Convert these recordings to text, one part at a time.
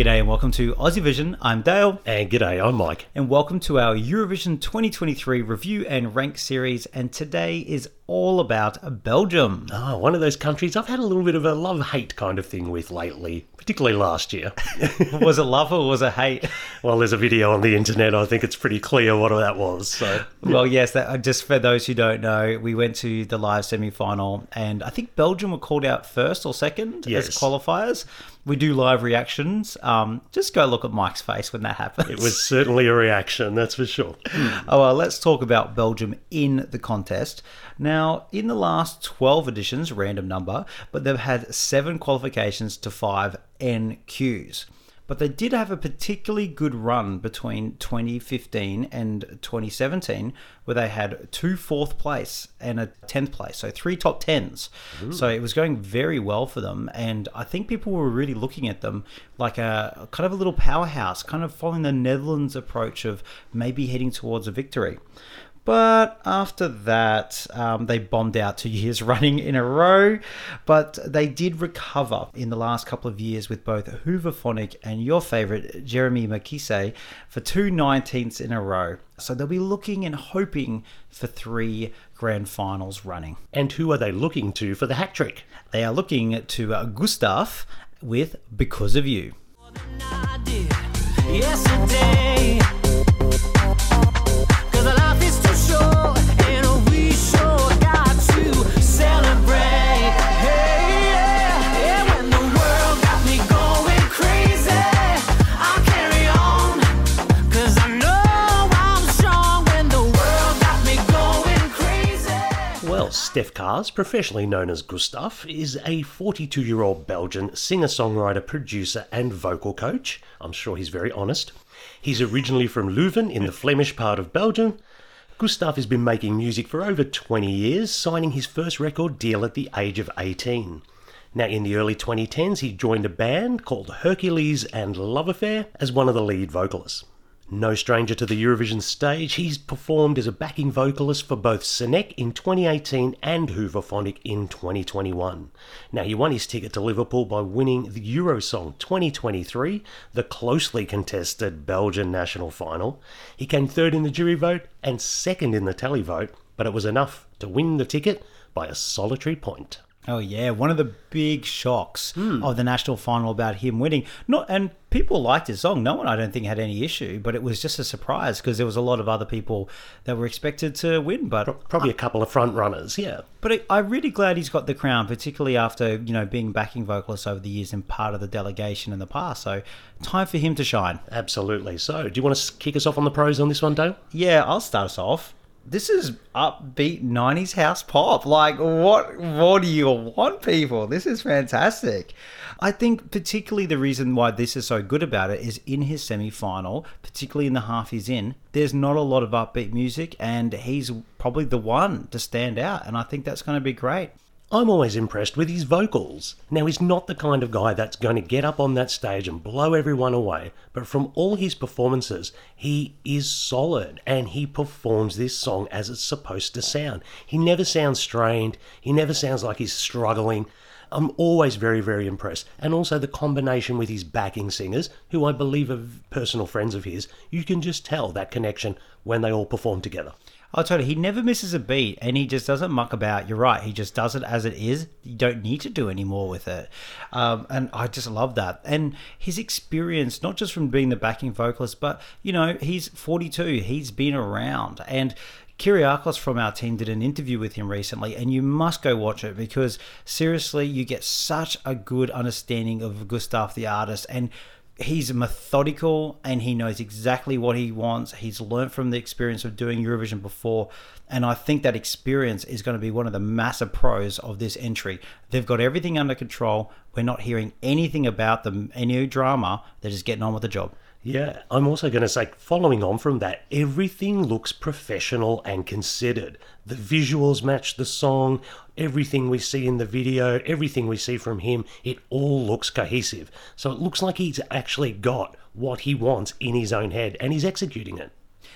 G'day and welcome to Aussie Vision. I'm Dale. And g'day, I'm Mike. And welcome to our Eurovision 2023 review and rank series. And today is all about Belgium. Oh, one of those countries I've had a little bit of a love hate kind of thing with lately, particularly last year. was it love or was it hate? Well, there's a video on the internet. I think it's pretty clear what that was. So, well, yes, that, just for those who don't know, we went to the live semi final, and I think Belgium were called out first or second Yes. as qualifiers. We do live reactions. Um, just go look at Mike's face when that happens. it was certainly a reaction, that's for sure. Oh, well, let's talk about Belgium in the contest. Now, in the last 12 editions, random number, but they've had seven qualifications to five NQs. But they did have a particularly good run between 2015 and 2017, where they had two fourth place and a 10th place, so three top 10s. So it was going very well for them. And I think people were really looking at them like a kind of a little powerhouse, kind of following the Netherlands approach of maybe heading towards a victory. But after that, um, they bombed out two years running in a row. But they did recover in the last couple of years with both Hooverphonic and your favourite, Jérémie Makiese, for two 19ths in a row. So they'll be looking and hoping for three grand finals running. And who are they looking to for the hat trick? They are looking to uh, Gustaph with Because of You. Stef Caers, professionally known as Gustaph, is a 42 year old Belgian singer songwriter, producer, and vocal coach. I'm sure he's very honest. He's originally from Leuven in the Flemish part of Belgium. Gustaph has been making music for over 20 years, signing his first record deal at the age of 18. Now, in the early 2010s, he joined a band called Hercules and Love Affair as one of the lead vocalists. No stranger to the Eurovision stage, he's performed as a backing vocalist for both Sennek in 2018 and Hooverphonic in 2021. Now, he won his ticket to Liverpool by winning the Eurosong 2023, the closely contested Belgian national final. He came third in the jury vote and second in the televote, but it was enough to win the ticket by a solitary point. Oh yeah, one of the big shocks hmm. of the national final about him winning. Not and people liked his song. No one, I don't think, had any issue. But it was just a surprise because there was a lot of other people that were expected to win. But Probably a couple of front runners, yeah. but I- I'm really glad he's got the crown, particularly after you know being backing vocalist over the years and part of the delegation in the past. So time for him to shine. Absolutely. So, do you want to kick us off on the pros on this one, Dale? Yeah, I'll start us off. This is upbeat 90s house pop. Like, what What do you want, people? This is fantastic. I think, particularly, the reason why this is so good about it is in his semi final, particularly in the half he's in, there's not a lot of upbeat music, and he's probably the one to stand out. And I think that's going to be great. I'm always impressed with his vocals. Now, he's not the kind of guy that's going to get up on that stage and blow everyone away, but from all his performances, he is solid and he performs this song as it's supposed to sound. He never sounds strained, he never sounds like he's struggling. I'm always very, very impressed. And also the combination with his backing singers, who I believe are personal friends of his, you can just tell that connection when they all perform together. Tell you, he never misses a beat and he just doesn't muck about. You're right. He just does it as it is. You don't need to do any more with it. Um, and I just love that. And his experience, not just from being the backing vocalist, but, you know, he's 42. He's been around. And Kyriakos from our team did an interview with him recently, and you must go watch it because seriously, you get such a good understanding of Gustaph the artist. And he's methodical and he knows exactly what he wants. He's learned from the experience of doing Eurovision before. And I think that experience is going to be one of the massive pros of this entry. They've got everything under control. We're not hearing anything about them, any drama. They're just getting on with the job. Yeah, I'm also going to say, following on from that, everything looks professional and considered. The visuals match the song, everything we see in the video, everything we see from him, it all looks cohesive. So it looks like he's actually got what he wants in his own head and he's executing it.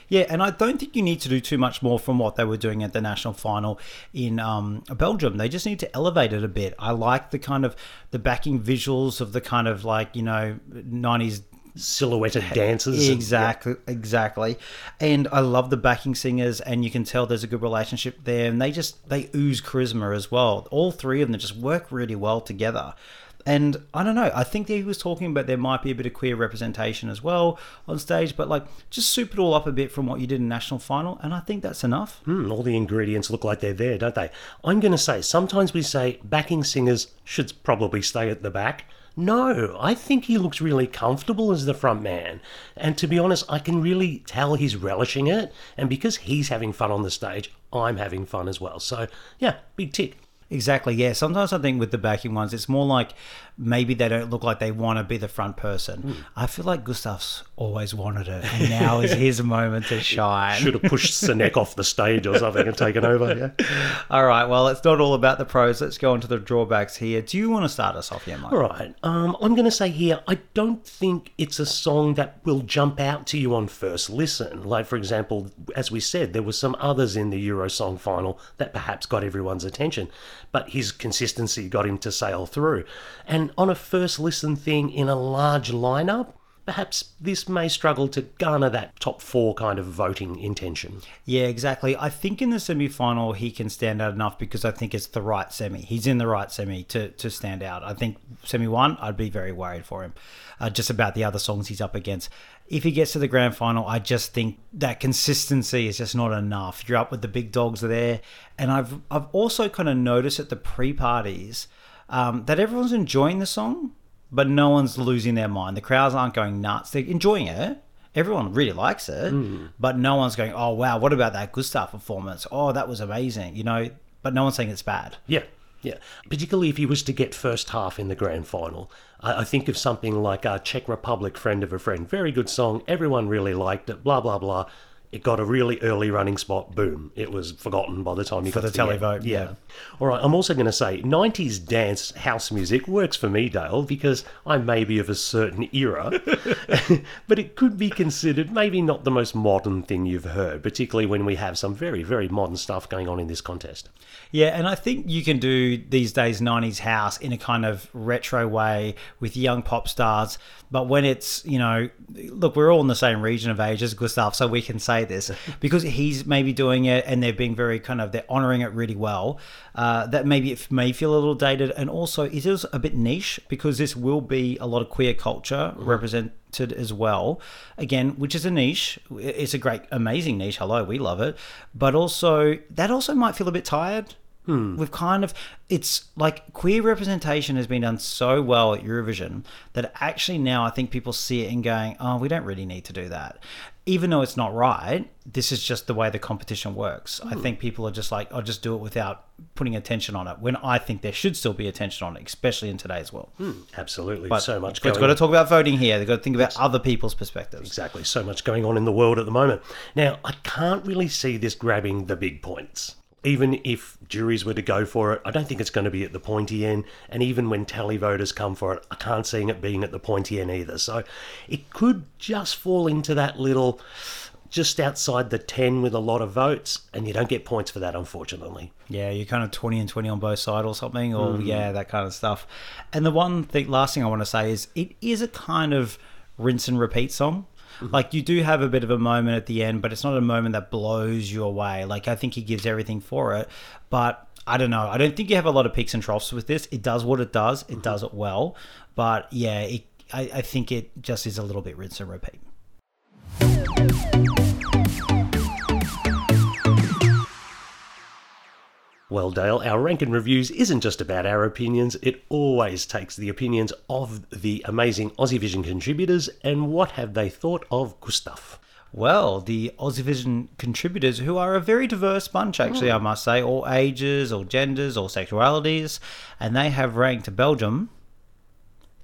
Yeah, and I don't think you need to do too much more from what they were doing at the national final in um, Belgium. They just need to elevate it a bit. I like the kind of the backing visuals of the kind of like you know '90s Silhouetted dancers. and- Exactly, exactly. And I love the backing singers, and you can tell there's a good relationship there. And they just they ooze charisma as well. All three of them just work really well together. And I don't know. I think that he was talking about there might be a bit of queer representation as well on stage, but like just soup it all up a bit from what you did in national final, and I think that's enough. Hmm, all the ingredients look like they're there, don't they? I'm going to say, sometimes we say backing singers should probably stay at the back. No, I think he looks really comfortable as the front man. And to be honest, I can really tell he's relishing it. And because he's having fun on the stage, I'm having fun as well. So, yeah, big tick. Exactly. Yeah. Sometimes I think with the backing ones, it's more like maybe they don't look like they want to be the front person. I feel like Gustaph's always wanted it, and now is his moment to shine. Should have pushed Sennek off the stage or something and taken over. Yeah. All right. Well, it's not all about the pros. Let's go on to the drawbacks here. Do you want to start us off here, Mike? All right. Um, I'm going to say here, I don't think it's a song that will jump out to you on first listen. Like, for example, as we said, there were some others in the Euro Song final that perhaps got everyone's attention, but his consistency got him to sail through. And on a first listen thing in a large lineup, perhaps this may struggle to garner that top four kind of voting intention. Yeah, exactly. I think in the semi final he can stand out enough because I think it's the right semi. He's in the right semi to, to stand out. I think semi one, I'd be very worried for him uh, just about the other songs he's up against. If he gets to the grand final, I just think that consistency is just not enough. You're up with the big dogs there. And I've, I've also kind of noticed at the pre parties um, that everyone's enjoying the song, but no one's losing their mind. The crowds aren't going nuts. They're enjoying it. Everyone really likes it, but no one's going, "Oh wow, what about that Gustaph performance? Oh, that was amazing." You know, but no one's saying it's bad. Yeah, yeah. Particularly if he was to get first half in the grand final. I, I think of something like uh, Czech Republic, Friend of a Friend. Very good song. Everyone really liked it. Blah, blah, blah. It got a really early running spot. Boom. It was forgotten by the time you For got the to end. televote, yeah. All right. I'm also going to say 90s dance house music works for me, Dale, because I may be of a certain era, but it could be considered maybe not the most modern thing you've heard, particularly when we have some very, very modern stuff going on in this contest. Yeah, and I think you can do these days 90s house in a kind of retro way with young pop stars. But when it's, you know, look, we're all in the same region of age as Gustaph, so we can say this because he's maybe doing it and they're being very kind of, they're honoring it really well. Uh, that maybe it may feel a little dated. And also, it is a bit niche because this will be a lot of queer culture represented as well. Again, which is a niche. It's a great, amazing niche. Hello, we love it. But also, that also might feel a bit tired. Hmm. We've kind of, it's like queer representation has been done so well at Eurovision that actually now I think people see it and going, oh, we don't really need to do that. Even though it's not right, this is just the way the competition works. I hmm. think people are just like, I'll just do it without putting attention on it. When I think there should still be attention on it, especially in today's world. Hmm. Absolutely. But so much it's got to talk about voting here. They've got to think about other people's perspectives. Exactly. So much going on in the world at the moment. Now, I can't really see this grabbing the big points. Even if juries were to go for it, I don't think it's going to be at the pointy end. And even when televoters come for it, I can't see it being at the pointy end either. So it could just fall into that little just outside the 10 with a lot of votes, and you don't get points for that, unfortunately. Yeah, you're kind of 20 and 20 on both sides or something, or mm. yeah, that kind of stuff. And the one thing, last thing I want to say is it is a kind of rinse and repeat song. Mm-hmm. Like you do have a bit of a moment at the end, but it's not a moment that blows you away. Like I think he gives everything for it, but I don't know. I don't think you have a lot of peaks and troughs with this. It does what it does. It mm-hmm. does it well, but yeah, it, I, I think it just is a little bit rinse and repeat. Well, Dale, our rank and reviews isn't just about our opinions, it always takes the opinions of the amazing Aussie Vision contributors and what have they thought of Gustaph. Well, the Aussievision contributors, who are a very diverse bunch, actually, I must say, all ages, all genders, all sexualities, and they have ranked Belgium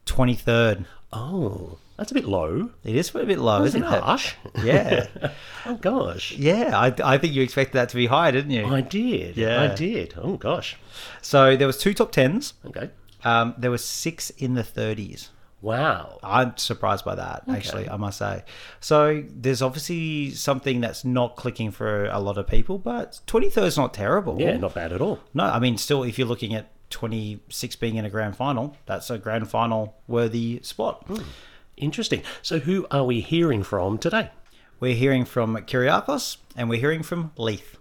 23rd. Oh, that's a bit low. It is a bit low, isn't it? Harsh. Yeah. Oh, gosh. yeah, I, I think you expected that to be high, didn't you? I did. Yeah. I did. Oh, gosh. So there was two top tens. Okay. Um, there was six in the 30s. Wow. I'm surprised by that, actually, I must say. So there's obviously something that's not clicking for a lot of people, but 23rd is not terrible. Yeah, not bad at all. No, I mean, still, if you're looking at 26 being in a grand final, that's a grand final worthy spot. Interesting. So, who are we hearing from today? We're hearing from Kyriakos and we're hearing from Leith.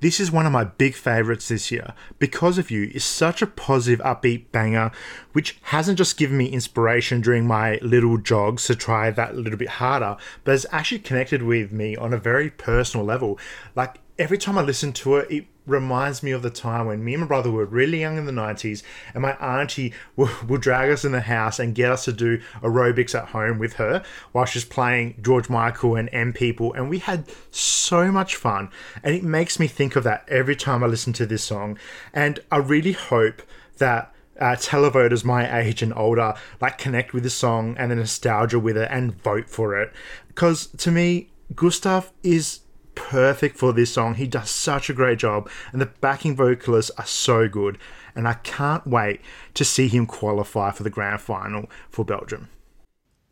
This is one of my big favourites this year. Because of You is such a positive, upbeat banger, which hasn't just given me inspiration during my little jogs to try that a little bit harder, but has actually connected with me on a very personal level. Like every time I listen to it, it reminds me of the time when me and my brother were really young in the 90s and my auntie would, would drag us in the house and get us to do aerobics at home with her while she's playing George Michael and M People and we had so much fun. And it makes me think of that every time I listen to this song. And I really hope that uh, televoters my age and older like connect with the song and the nostalgia with it and vote for it. Because to me Gustaph is perfect for this song. He does such a great job, and the backing vocalists are so good. And I can't wait to see him qualify for the grand final for Belgium.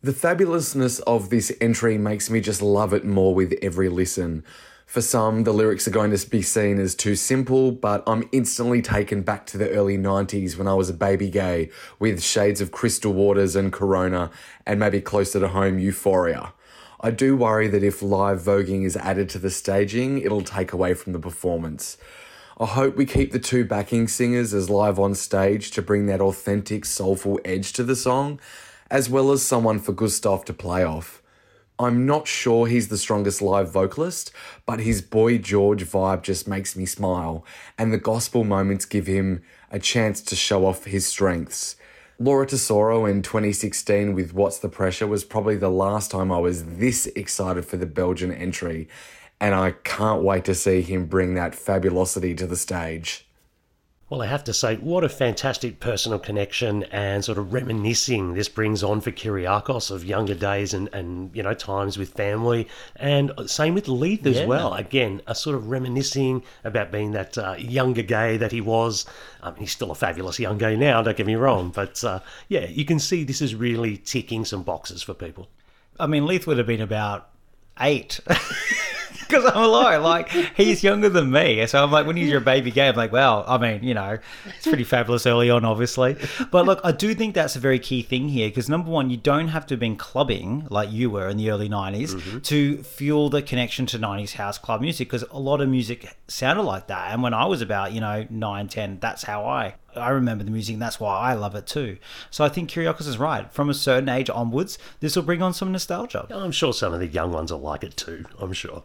The fabulousness of this entry makes me just love it more with every listen. For some, the lyrics are going to be seen as too simple, but I'm instantly taken back to the early 90s when I was a baby gay with shades of Crystal Waters and Corona, and maybe closer to home, Euphoria. I do worry that if live voguing is added to the staging, it'll take away from the performance. I hope we keep the two backing singers as live on stage to bring that authentic, soulful edge to the song, as well as someone for Gustaph to play off. I'm not sure he's the strongest live vocalist, but his Boy George vibe just makes me smile, and the gospel moments give him a chance to show off his strengths. Laura Tesoro in 2016 with What's the Pressure was probably the last time I was this excited for the Belgian entry, and I can't wait to see him bring that fabulosity to the stage. Well, I have to say, what a fantastic personal connection and sort of reminiscing this brings on for Kyriakos of younger days and, and you know, times with family. And same with Leith as Yeah. well. Again, a sort of reminiscing about being that uh, younger gay that he was. I mean, he's still a fabulous young gay now, don't get me wrong. But uh, yeah, you can see this is really ticking some boxes for people. I mean, Leith would have been about eight. Because I'm alone. Like, he's younger than me. So I'm like, when he's your baby gay, I'm like, well, I mean, you know, it's pretty fabulous early on, obviously. But look, I do think that's a very key thing here. Because number one, you don't have to have been clubbing like you were in the early 90s mm-hmm. to fuel the connection to 90s house club music. Because a lot of music sounded like that. And when I was about, you know, 9, 10, that's how I I remember the music, and that's why I love it too. So I think Kyriakos is right. From a certain age onwards, this will bring on some nostalgia. I'm sure some of the young ones will like it too, I'm sure.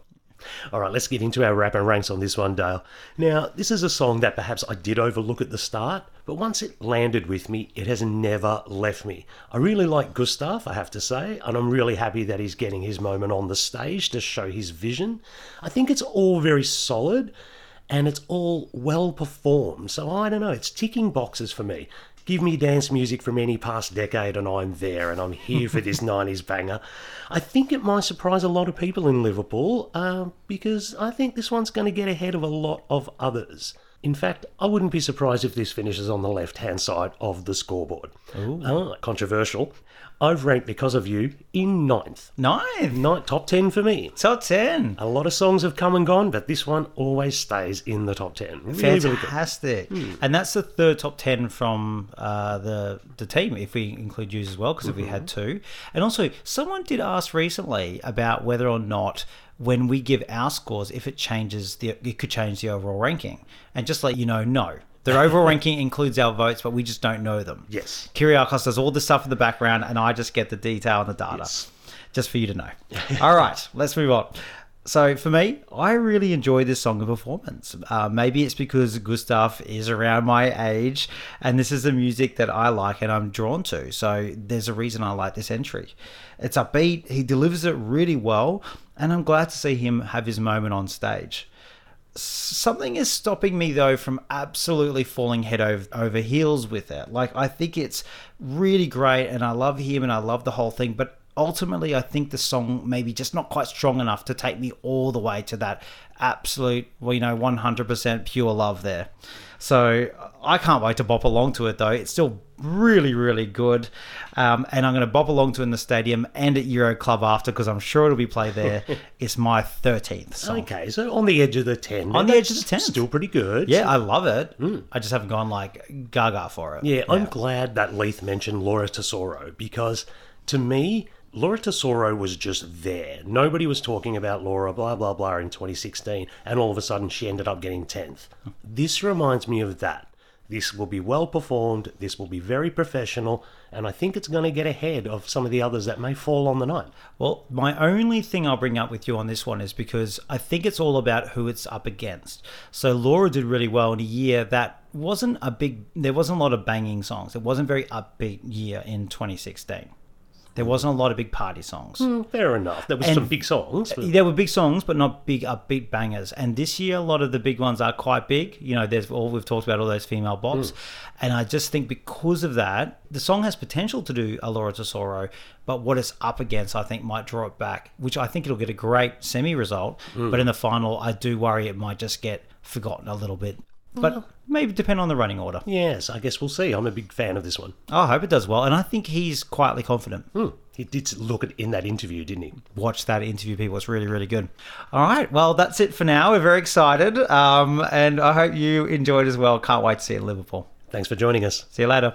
All right, let's get into our wrap and ranks on this one, Dale. Now, this is a song that perhaps I did overlook at the start, but once it landed with me, it has never left me. I really like Gustaph, I have to say, and I'm really happy that he's getting his moment on the stage to show his vision. I think it's all very solid and it's all well performed, so I don't know, it's ticking boxes for me. Give me dance music from any past decade and I'm there and I'm here for this 90s banger. I think it might surprise a lot of people in Liverpool uh, because I think this one's going to get ahead of a lot of others. In fact, I wouldn't be surprised if this finishes on the left hand side of the scoreboard. Ah, controversial. I've ranked Because of You in ninth. Ninth. Ninth, top 10 for me. Top 10. A lot of songs have come and gone, but this one always stays in the top 10. Really, really good. Fantastic. And that's the third top 10 from uh, the, the team, if we include yous as well, because if we had two. And also, someone did ask recently about whether or not when we give our scores, if it changes, the it could change the overall ranking. And just let you know, no. Their overall ranking includes our votes, but we just don't know them. Yes. Kyriakos does all the stuff in the background, and I just get the detail and the data. Yes. Just for you to know. all right, let's move on. So for me, I really enjoy this song and performance. Uh, maybe it's because Gustaph is around my age, and this is the music that I like and I'm drawn to. So there's a reason I like this entry. It's upbeat. He delivers it really well, and I'm glad to see him have his moment on stage. Something is stopping me though from absolutely falling head over, over heels with it. Like I think it's really great and I love him and I love the whole thing, but ultimately, I think the song maybe just not quite strong enough to take me all the way to that absolute, well, you know, 100% pure love there. So I can't wait to bop along to it though. It's still really, really good. Um, and I'm going to bop along to it in the stadium and at Euro Club after because I'm sure it'll be played there. it's my 13th song. Okay, so on the edge of the 10. On the edge of the That's 10. Still pretty good. Yeah, I love it. I just haven't gone like gaga for it. Yeah, I'm glad that Leith mentioned Laura Tesoro because to me, Laura Tesoro was just there. Nobody was talking about Laura, blah, blah, blah, in 2016, and all of a sudden she ended up getting 10th. This reminds me of that. This will be well performed, this will be very professional, and I think it's going to get ahead of some of the others that may fall on the night. Well, my only thing I'll bring up with you on this one is because I think it's all about who it's up against. So Laura did really well in a year that wasn't a big, there wasn't a lot of banging songs. It wasn't very upbeat year in 2016. There wasn't a lot of big party songs. Hmm, fair enough. There was And- some big songs. but- There were big songs, but not big upbeat bangers. And this year, a lot of the big ones are quite big. You know, there's all we've talked about all those female bops, hmm. and I just think because of that, the song has potential to do a Laura Tesoro, but what it's up against, I think, might draw it back. Which I think it'll get a great semi result, hmm. but in the final, I do worry it might just get forgotten a little bit. But maybe depend on the running order. Yes, I guess we'll see. I'm a big fan of this one. I hope it does well, and I think he's quietly confident. Hmm. He did look at in that interview, didn't he? watch that interview people it's really really good all right well that's it for now we're very excited um, and i hope you enjoyed as well can't wait to see you in liverpool Thanks for joining us. see you later